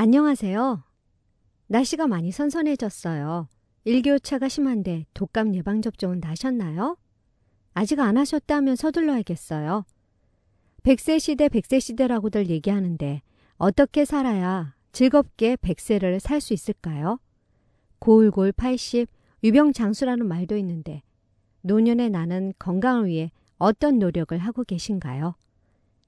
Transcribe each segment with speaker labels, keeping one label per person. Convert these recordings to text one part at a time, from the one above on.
Speaker 1: 안녕하세요. 날씨가 많이 선선해졌어요. 일교차가 심한데 독감 예방접종은 나셨나요? 아직 안 하셨다면 서둘러야겠어요. 100세 시대, 100세 시대라고들 얘기하는데 어떻게 살아야 즐겁게 100세를 살 수 있을까요? 고울골 80, 유병장수라는 말도 있는데 노년의 나는 건강을 위해 어떤 노력을 하고 계신가요?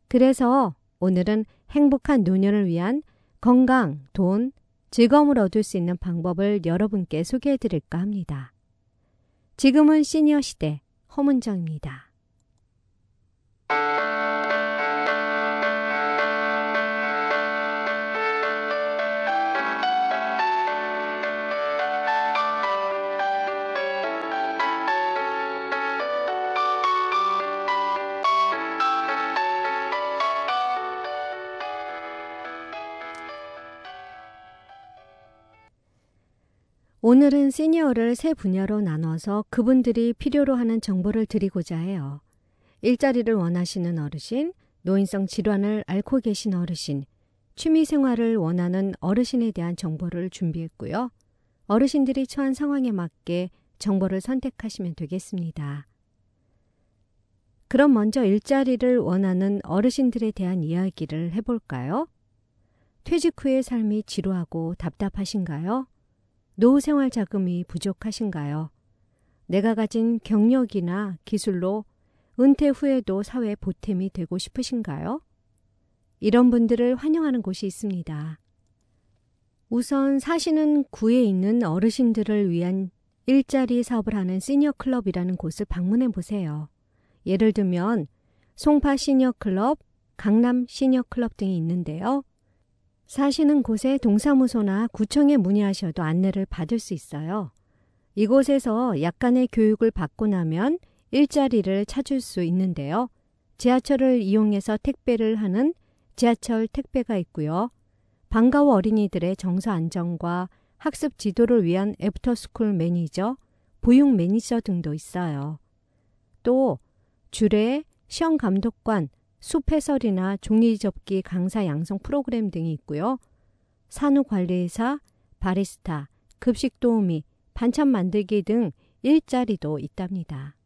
Speaker 1: 그래서 오늘은 행복한 노년을 위한 건강, 돈, 즐거움을 얻을 수 있는 방법을 여러분께 소개해 드릴까 합니다. 지금은 시니어 시대 허문정입니다. 오늘은 시니어를 세 분야로 나눠서 그분들이 필요로 하는 정보를 드리고자 해요. 일자리를 원하시는 어르신, 노인성 질환을 앓고 계신 어르신, 취미 생활을 원하는 어르신에 대한 정보를 준비했고요. 어르신들이 처한 상황에 맞게 정보를 선택하시면 되겠습니다. 그럼 먼저 일자리를 원하는 어르신들에 대한 이야기를 해볼까요? 퇴직 후의 삶이 지루하고 답답하신가요? 노후 생활 자금이 부족하신가요? 내가 가진 경력이나 기술로 은퇴 후에도 사회 보탬이 되고 싶으신가요? 이런 분들을 환영하는 곳이 있습니다. 우선 사시는 구에 있는 어르신들을 위한 일자리 사업을 하는 시니어 클럽이라는 곳을 방문해 보세요. 예를 들면 송파 시니어 클럽, 강남 시니어 클럽 등이 있는데요. 사시는 곳에 동사무소나 구청에 문의하셔도 안내를 받을 수 있어요. 이곳에서 약간의 교육을 받고 나면 일자리를 찾을 수 있는데요. 지하철을 이용해서 택배를 하는 지하철 택배가 있고요. 방과후 어린이들의 정서 안정과 학습 지도를 위한 after school 매니저, 보육 매니저 등도 있어요. 또 주례, 시험 감독관, 숲 해설이나 종이접기 강사 양성 프로그램 등이 있고요. 산후관리사, 바리스타, 급식 도우미, 반찬 만들기 등 일자리도 있답니다.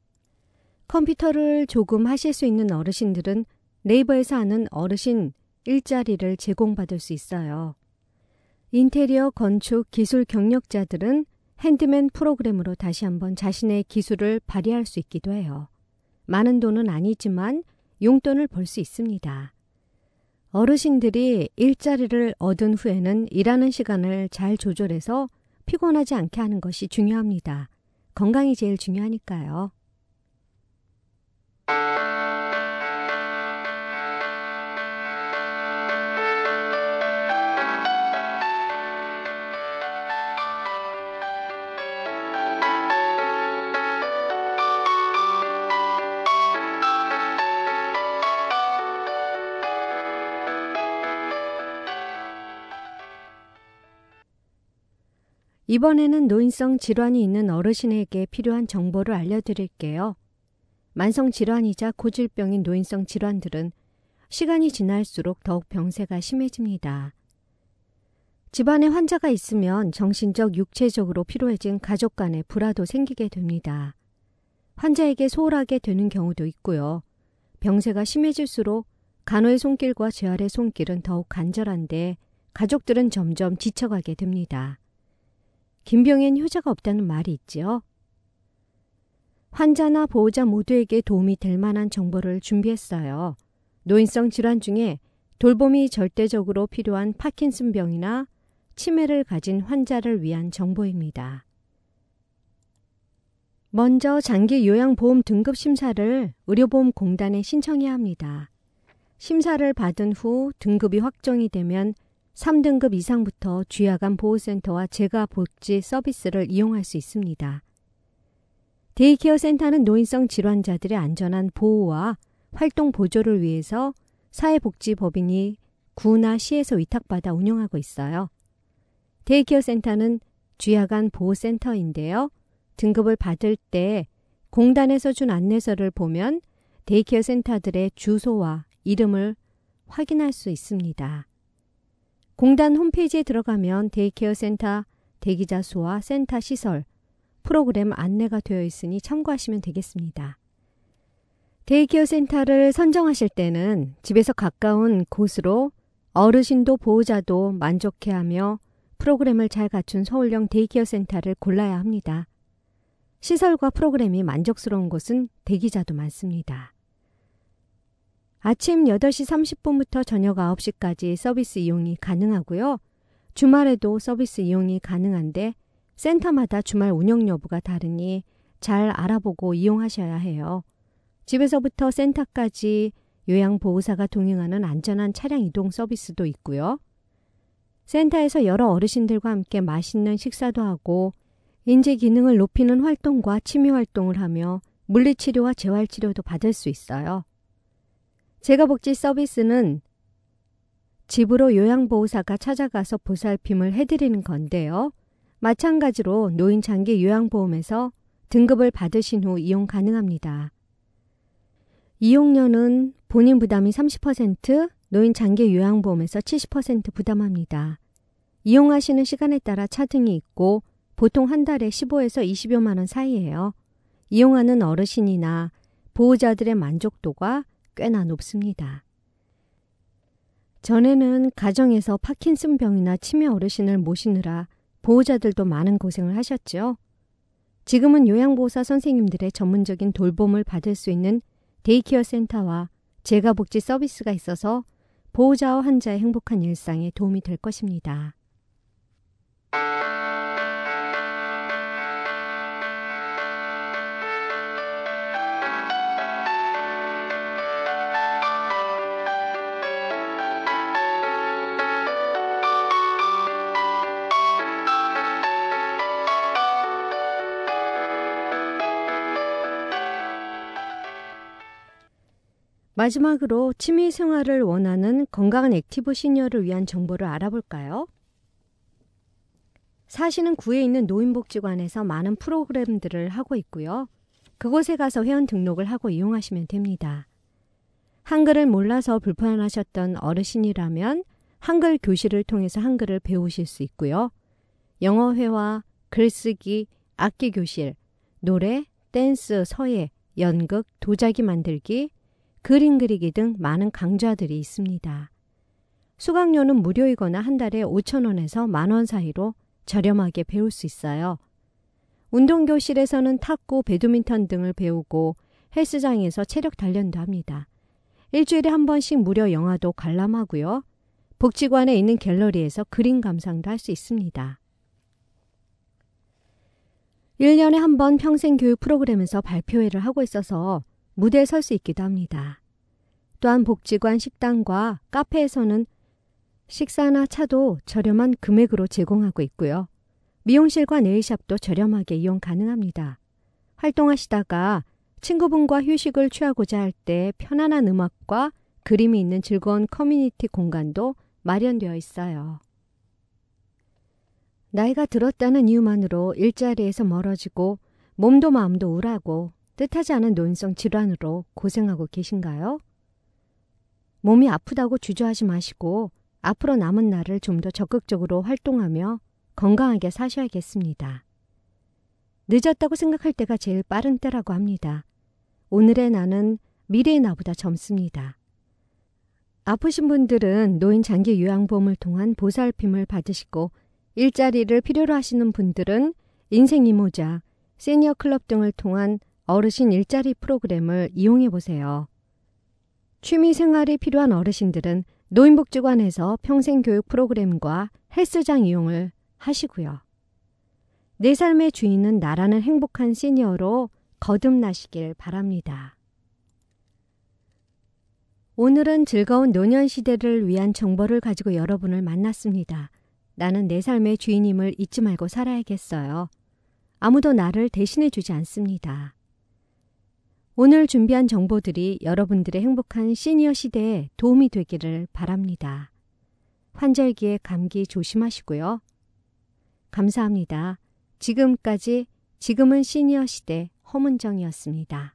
Speaker 1: 컴퓨터를 조금 하실 수 있는 어르신들은 네이버에서 하는 어르신 일자리를 제공받을 수 있어요. 인테리어 건축 기술 경력자들은 핸드맨 프로그램으로 다시 한번 자신의 기술을 발휘할 수 있기도 해요. 많은 돈은 아니지만 용돈을 벌 수 있습니다. 어르신들이 일자리를 얻은 후에는 일하는 시간을 잘 조절해서 피곤하지 않게 하는 것이 중요합니다. 건강이 제일 중요하니까요. 이번에는 노인성 질환이 있는 어르신에게 필요한 정보를 알려드릴게요. 만성 질환이자 고질병인 노인성 질환들은 시간이 지날수록 더욱 병세가 심해집니다. 집안에 환자가 있으면 정신적, 육체적으로 피로해진 가족 간의 불화도 생기게 됩니다. 환자에게 소홀하게 되는 경우도 있고요. 병세가 심해질수록 간호의 손길과 재활의 손길은 더욱 간절한데 가족들은 점점 지쳐가게 됩니다. 김병엔 효자가 없다는 말이 있지요. 환자나 보호자 모두에게 도움이 될 만한 정보를 준비했어요. 노인성 질환 중에 돌봄이 절대적으로 필요한 파킨슨병이나 치매를 가진 환자를 위한 정보입니다. 먼저 장기 요양보험 등급 심사를 의료보험공단에 신청해야 합니다. 심사를 받은 후 등급이 확정이 되면 3등급 이상부터 주야간 보호센터와 재가복지 서비스를 이용할 수 있습니다. day care 센터는 노인성 질환자들의 안전한 보호와 활동 보조를 위해서 사회복지법인이 구나 시에서 위탁받아 운영하고 있어요. day care 센터는 주야간 보호센터인데요. 등급을 받을 때 공단에서 준 안내서를 보면 day care 센터들의 주소와 이름을 확인할 수 있습니다. 공단 홈페이지에 들어가면 day care 센터 대기자 수와 센터 시설, 프로그램 안내가 되어 있으니 참고하시면 되겠습니다. day care 센터를 선정하실 때는 집에서 가까운 곳으로 어르신도 보호자도 만족해하며 프로그램을 잘 갖춘 서울형 day care 센터를 골라야 합니다. 시설과 프로그램이 만족스러운 곳은 대기자도 많습니다. 아침 8시 30분부터 저녁 9시까지 서비스 이용이 가능하고요. 주말에도 서비스 이용이 가능한데 센터마다 주말 운영 여부가 다르니 잘 알아보고 이용하셔야 해요. 집에서부터 센터까지 요양보호사가 동행하는 안전한 차량 이동 서비스도 있고요. 센터에서 여러 어르신들과 함께 맛있는 식사도 하고 인지 기능을 높이는 활동과 취미 활동을 하며 물리치료와 재활치료도 받을 수 있어요. 제가복지 서비스는 집으로 요양보호사가 찾아가서 보살핌을 해드리는 건데요. 마찬가지로 노인 장기 요양보험에서 등급을 받으신 후 이용 가능합니다. 이용료는 본인 부담이 30%, 노인 장기 요양보험에서 70% 부담합니다. 이용하시는 시간에 따라 차등이 있고 보통 한 달에 15에서 20여만 원 사이예요. 이용하는 어르신이나 보호자들의 만족도가 꽤나 높습니다. 전에는 가정에서 파킨슨병이나 치매 어르신을 모시느라 보호자들도 많은 고생을 하셨죠. 지금은 요양보호사 선생님들의 전문적인 돌봄을 받을 수 있는 day care 센터와 재가복지 서비스가 있어서 보호자와 환자의 행복한 일상에 도움이 될 것입니다. 마지막으로 취미 생활을 원하는 건강한 active senior를 위한 정보를 알아볼까요? 사시는 구에 있는 노인복지관에서 많은 프로그램들을 하고 있고요. 그곳에 가서 회원 등록을 하고 이용하시면 됩니다. 한글을 몰라서 불편하셨던 어르신이라면 한글 교실을 통해서 한글을 배우실 수 있고요. 영어회화, 글쓰기, 악기 교실, 노래, 댄스, 서예, 연극, 도자기 만들기, 그림 그리기 등 많은 강좌들이 있습니다. 수강료는 무료이거나 한 달에 5천원에서 만원 사이로 저렴하게 배울 수 있어요. 운동교실에서는 탁구, 배드민턴 등을 배우고 헬스장에서 체력 단련도 합니다. 일주일에 한 번씩 무료 영화도 관람하고요. 복지관에 있는 갤러리에서 그림 감상도 할 수 있습니다. 1년에 한 번 평생교육 프로그램에서 발표회를 하고 있어서 무대에 설 수 있기도 합니다. 또한 복지관 식당과 카페에서는 식사나 차도 저렴한 금액으로 제공하고 있고요. 미용실과 네일샵도 저렴하게 이용 가능합니다. 활동하시다가 친구분과 휴식을 취하고자 할 때 편안한 음악과 그림이 있는 즐거운 커뮤니티 공간도 마련되어 있어요. 나이가 들었다는 이유만으로 일자리에서 멀어지고 몸도 마음도 우울하고 뜻하지 않은 노인성 질환으로 고생하고 계신가요? 몸이 아프다고 주저하지 마시고 앞으로 남은 날을 좀 더 적극적으로 활동하며 건강하게 사셔야겠습니다. 늦었다고 생각할 때가 제일 빠른 때라고 합니다. 오늘의 나는 미래의 나보다 젊습니다. 아프신 분들은 노인 장기 요양보험을 통한 보살핌을 받으시고 일자리를 필요로 하시는 분들은 인생 이모자, 시니어 클럽 등을 통한 어르신 일자리 프로그램을 이용해 보세요. 취미 생활이 필요한 어르신들은 노인복지관에서 평생교육 프로그램과 헬스장 이용을 하시고요. 내 삶의 주인은 나라는 행복한 시니어로 거듭나시길 바랍니다. 오늘은 즐거운 노년 시대를 위한 정보를 가지고 여러분을 만났습니다. 나는 내 삶의 주인임을 잊지 말고 살아야겠어요. 아무도 나를 대신해 주지 않습니다. 오늘 준비한 정보들이 여러분들의 행복한 시니어 시대에 도움이 되기를 바랍니다. 환절기에 감기 조심하시고요. 감사합니다. 지금까지 지금은 시니어 시대 허문정이었습니다.